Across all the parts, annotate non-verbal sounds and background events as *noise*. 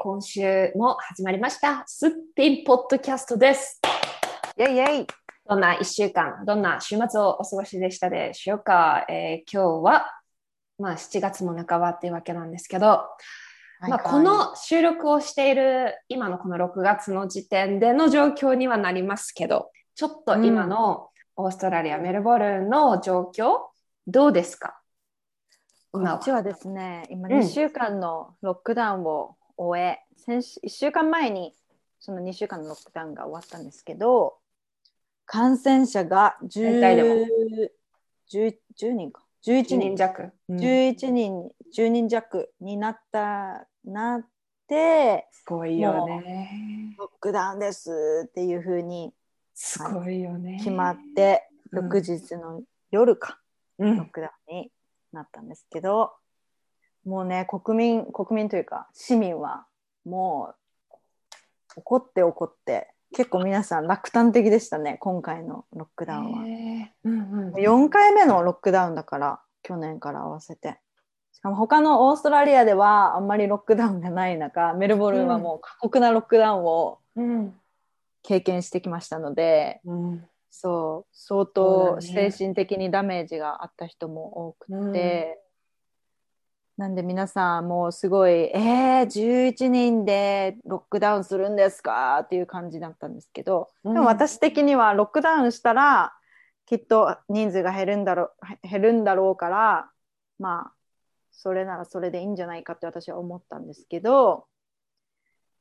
今週も始まりました。すっぴんポッドキャストです。イェイイェイどんな一週間、どんな週末をお過ごしでしたでしょうか。えー今日は、まあ7月も半ばっていうわけなんですけど、まあ、この収録をしている今のこの6月の時点での状況にはなりますけど、ちょっと今のオーストラリア、メルボルンの状況、どうですか？こ今はっちはですね、今うん2週間のロックダウンを終え、先週1週間前にその2週間のロックダウンが終わったんですけど、感染者が全体でも 10, 10人か。11 1人人、弱。うん11人、10人弱になった、なって、すごいよね。ロックダウンですっていうふうにすごいよね。決まって、うん翌日の夜か。うん。ロックダウンになったんですけど、もうね国民国民というか市民はもう怒って怒って結構皆さん落胆的でしたね今回のロックダウンは、うんうん。4回目のロックダウンだから去年から合わせて。しかも他のオーストラリアではあんまりロックダウンがない中メルボルンはもう過酷なロックダウンをうん。経験してきましたので、うん。そう相そう当だね。精神的にダメージがあった人も多くて、なんで皆さんもうすごい「えー、11人でロックダウンするんですか?」っていう感じだったんですけど、うんでも私的にはロックダウンしたらきっと人数が減るんだろう減るんだろうからまあそれならそれでいいんじゃないかって私は思ったんですけど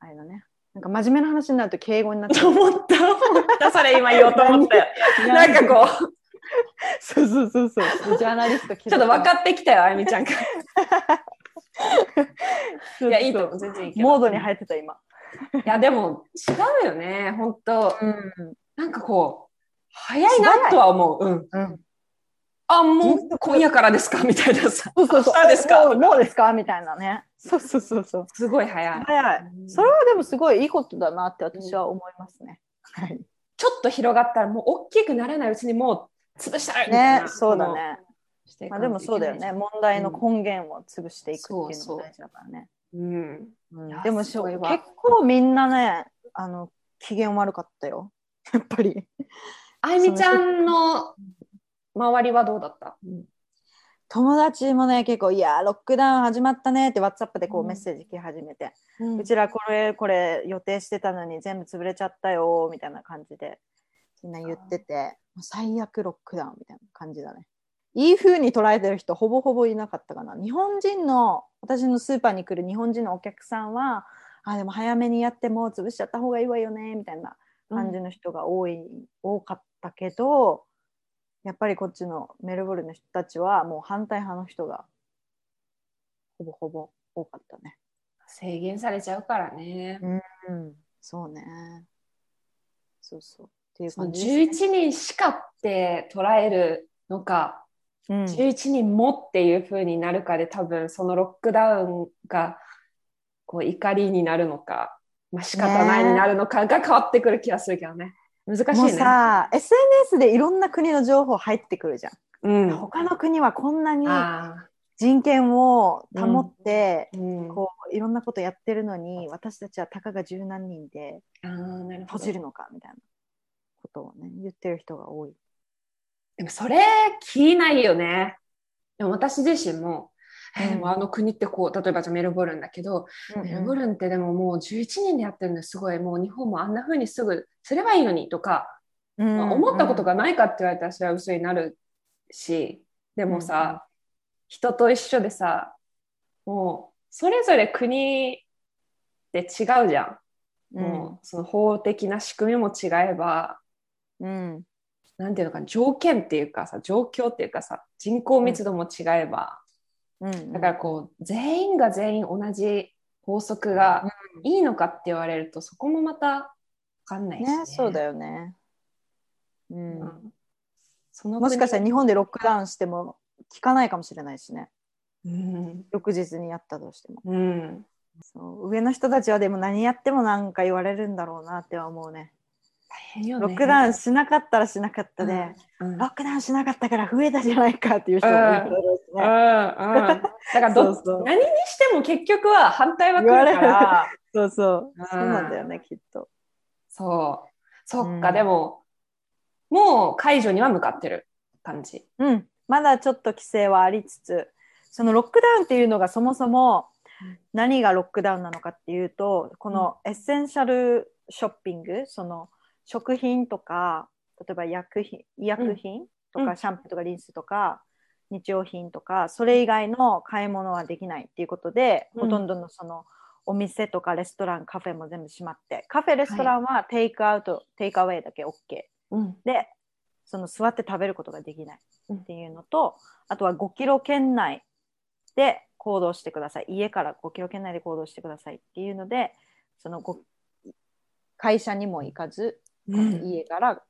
あれだねなんか真面目な話になると敬語になっちゃう。*laughs* 思った思ったそれ今言おうと思ったよ *laughs* なんかこう *laughs* そうそうそうそう。ジャーナリストちょっと分かってきたよあゆみちゃんがる *laughs* いやいいと思う全然いいけどモードに入ってた今。いやでも違うよね本当うん。なんかこう早いなとは思ううんうん。あもう今夜からですか？みたいなさそうそうそう。ですか？もうですか？みたいなね。そうそうそうそう。すごい早い早い。それはでもすごいいいことだなって私は思いますね。はい。ちょっと広がったらもう大きくならないうちにもう潰したいね、そうだね。まあでもそうだよね。問題の根源を潰していくっていうのが大事だからね。うん。うん。でも結構みんなね、あの機嫌悪かったよ。*laughs* やっぱり。あゆみちゃんの周りはどうだった、友達もね結構「いやーロックダウン始まったね」って WhatsApp でこううん。メッセージ来始めて、ううちらこれこれ予定してたのに全部潰れちゃったよみたいな感じでみんな言ってて最悪ロックダウンみたいな感じだねいい風に捉えてる人ほぼほぼいなかったかな日本人の私のスーパーに来る日本人のお客さんはあでも早めにやってもう潰しちゃった方がいいわよねみたいな感じの人が多い、多かったけどやっぱりこっちのメルボルンの人たちはもう反対派の人がほぼほぼ多かったね。制限されちゃうからね。うん、そうね。そうそう。っていう感じですね、11人しかって捉えるのか、うん。11人もっていう風になるかで多分そのロックダウンがこう怒りになるのか、まあ、仕方ないになるのかが変わってくる気がするけどね。難しいね。もうさ、SNS でいろんな国の情報入ってくるじゃん。うん、他の国はこんなにあ人権を保って、ーうん、こういろんなことやってるのに私たちはたかが十何人で閉じるのかみたいなことをね言ってる人が多い。でもそれ気ないよね。でも私自身も、えーうん。でもあの国ってこう例えばじゃあメルボルンだけど、メルボルンってでももう11人でやってるのす。ごい。もう日本もあんな風にすぐすればいいのにとか、うんまあ思ったことがないかって言われたらそれは嘘になるしでもさ、人と一緒でさもうそれぞれ国って違うじゃん、うん。もうその法的な仕組みも違えばうん。なんていうのかな条件っていうかさ状況っていうかさ人口密度も違えば、うん。だからこう全員が全員同じ法則がいいのかって言われるとそこもまた分かんないし、ね。ねそうだよね。うん。うん。そのもしかしたら国日本でロックダウンしても効かないかもしれないしね。うん。翌日にやったとしても。うん。そう上の人たちはでも何やってもなんか言われるんだろうなっては思うねロックダウンしなかったらしなかったで、うん。うん。ロックダウンしなかったから増えたじゃないかっていう人もいるしうんね、うん。だからどそうそう。何にしても結局は反対は来るから。そうそう。うん。そうなんだよね、きっと。そう。そっか、うん。でも、もう解除には向かってる感じ。うん。まだちょっと規制はありつつ、そのロックダウンっていうのがそもそもうん。何がロックダウンなのかっていうと、このエッセンシャルショッピング、その食品とか、例えば薬品医薬品とか、うんシャンプーとかリンスとか、日用品とか、それ以外の買い物はできないっていうことで、うんほとんどのそのお店とかレストラン、カフェも全部閉まって、カフェ、レストランはテイクアウト、テイクアウェイだけ OK。うん。で、その座って食べることができないうんっていうのと、あとは5キロ圏内で行動してください。家から5キロ圏内で行動してくださいっていうので、そのご会社にも行かず、うん家から、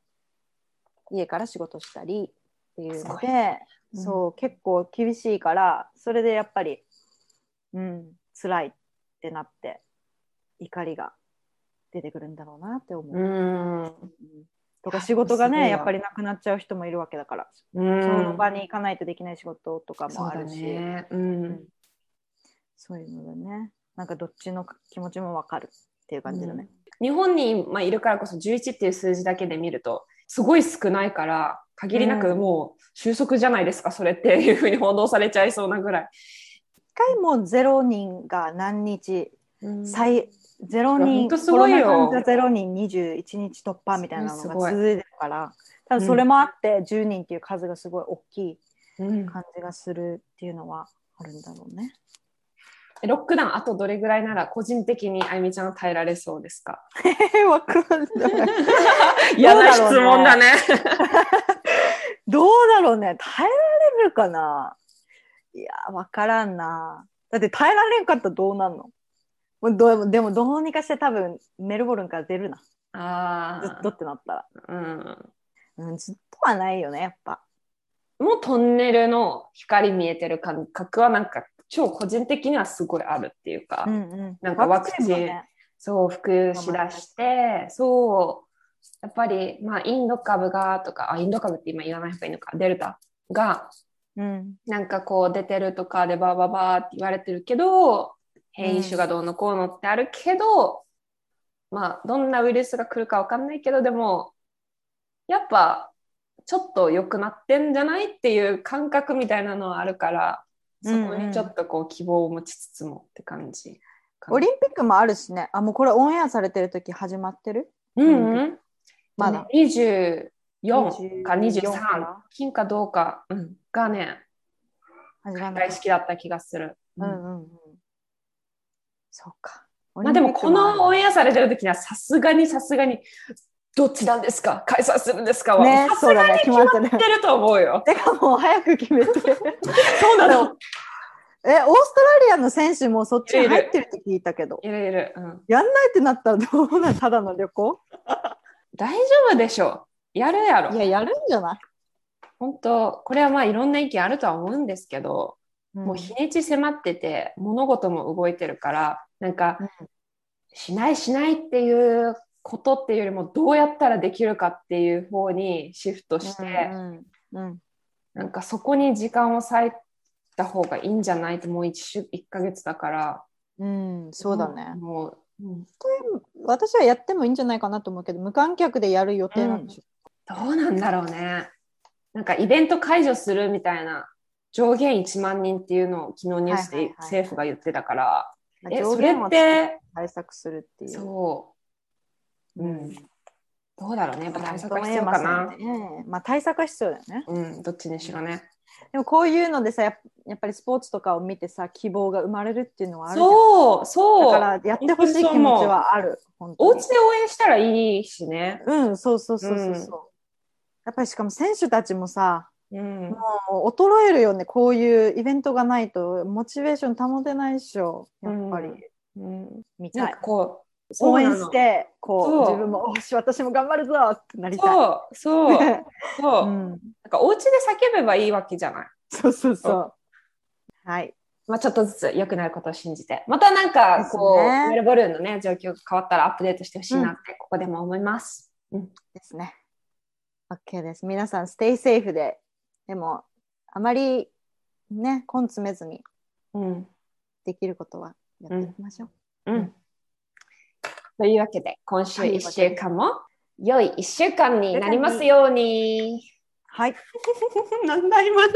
家から仕事したりっていうのすで、うんそう、結構厳しいから、それでやっぱり、うん、辛いってなって、怒りが出てくるんだろうなって思う。うん。うんとか仕事がねやっぱりなくなっちゃう人もいるわけだから、うん。その場に行かないとできない仕事とかもあるしね。ううんん。そういうのでねなんかどっちの気持ちもわかるっていう感じだね。日本に、まあ、いるからこそ11っていう数字だけで見るとすごい少ないから限りなくうん。もう収束じゃないですか、それっていうふうに報道されちゃいそうなぐらい。一回もゼロ人が何日うん。最ゼロいやほ人んとすごいよ。コロナ患者ゼロ人21日突破みたいなのが続いてるから多分それもあって10人っていう数がすごい大きいうん。感じがするっていうのはあるんだろうね。ロックダウンあとどれぐらいなら個人的にあゆみちゃんは耐えられそうですか？*laughs* えわかんない。嫌な質問だね。*laughs* どうだろうね。耐えられるかな？いやわからんな。だって耐えられんかったらどうなんの？もうどうでもどうにかして多分メルボルンから出るな。あずっとってなったら、あ、うん。うん、ずっとはないよねやっぱ。もうトンネルの光見えてる感覚はなんか超個人的にはすごいあるっていうか、うんうん。なんかワクチンもね。そう、普及しだして、そう、やっぱり、まあ、インド株がとか、あ、インド株って今言わない方がいいのか、デルタが、うん。なんかこう出てるとかでバーバーバーって言われてるけど、変異種がどうのこうのってあるけど、まあ、どんなウイルスが来るかわかんないけど、でも、やっぱ、ちょっと良くなってんじゃないっていう感覚みたいなのはあるから、そこにちょっとこう希望を持ちつつもって感じかな。オリンピックもあるしね。あもうこれオンエアされてる時始まって。るうんうん。まだ。24か24 23か。金かどうか、うん、がね、大好きだった気がする。うん。うんうんそうか。まあでもこのオンエアされてる時にはさすがにさすがにどっちなんですか？開催するんですか？はねさすそうだねがに決まってると思うよ。てかもう早く決めて。*laughs* そうなの。*laughs* え、オーストラリアの選手もそっちに入ってるって聞いたけど、いるいる、うん。やんないってなったらどうなんただの旅行？*laughs* 大丈夫でしょう。やるやろ。い。や、やるんじゃない？本当これはまあいろんな意見あるとは思うんですけど、もう日にち迫ってて物事も動いてるからなんか、うん。しないしないっていうことっていうよりもどうやったらできるかっていう方にシフトして、うんうんなんかそこに時間を割いた方がいいんじゃない？ともう 1, 週1ヶ月だから。うん、そうだね。もう、うん。私はやってもいいんじゃないかなと思うけど、無観客でやる予定なんでしょ？どうなんだろうね。なんかイベント解除するみたいな上限1万人っていうのを昨日ニュースではいはいはい政府が言ってたから、まあえそれっ上限をて対策するっていう。そううんどうだろうね。やっぱ対策必要かな。ねまあ対策は必要だよね。うん、どっちにしろね。でもこういうのでさ、やっぱりスポーツとかを見てさ、希望が生まれるっていうのはあるそう、そう。だからやってほしい気持ちはある。本当にお家で応援したらいいしね。うん、そうそうそうそうそう。やっぱりしかも選手たちもさ、うん。もう衰えるよね、こういうイベントがないと、モチベーション保てないでしょ、やっぱり。うん、見たいなんか。こう、応援して、こそうう、自分も、おし、私も頑張るぞってなりたい。そう、そう、*laughs* そう。うん、なんかお家で叫べばいいわけじゃない。そうそうそう。はい。まあ、ちょっとずつ良くなることを信じて。またなんか、こう、ねメルボルンのね、状況が変わったらアップデートしてほしいなって、ここでも思います。うん。ですね。OK です。皆さん、ステイセーフで、でも、あまりね、根詰めずにうん。できることはやっていきましょう。うん。というわけで、今週1週間も良い1週間になりますように。はい。なんだ今の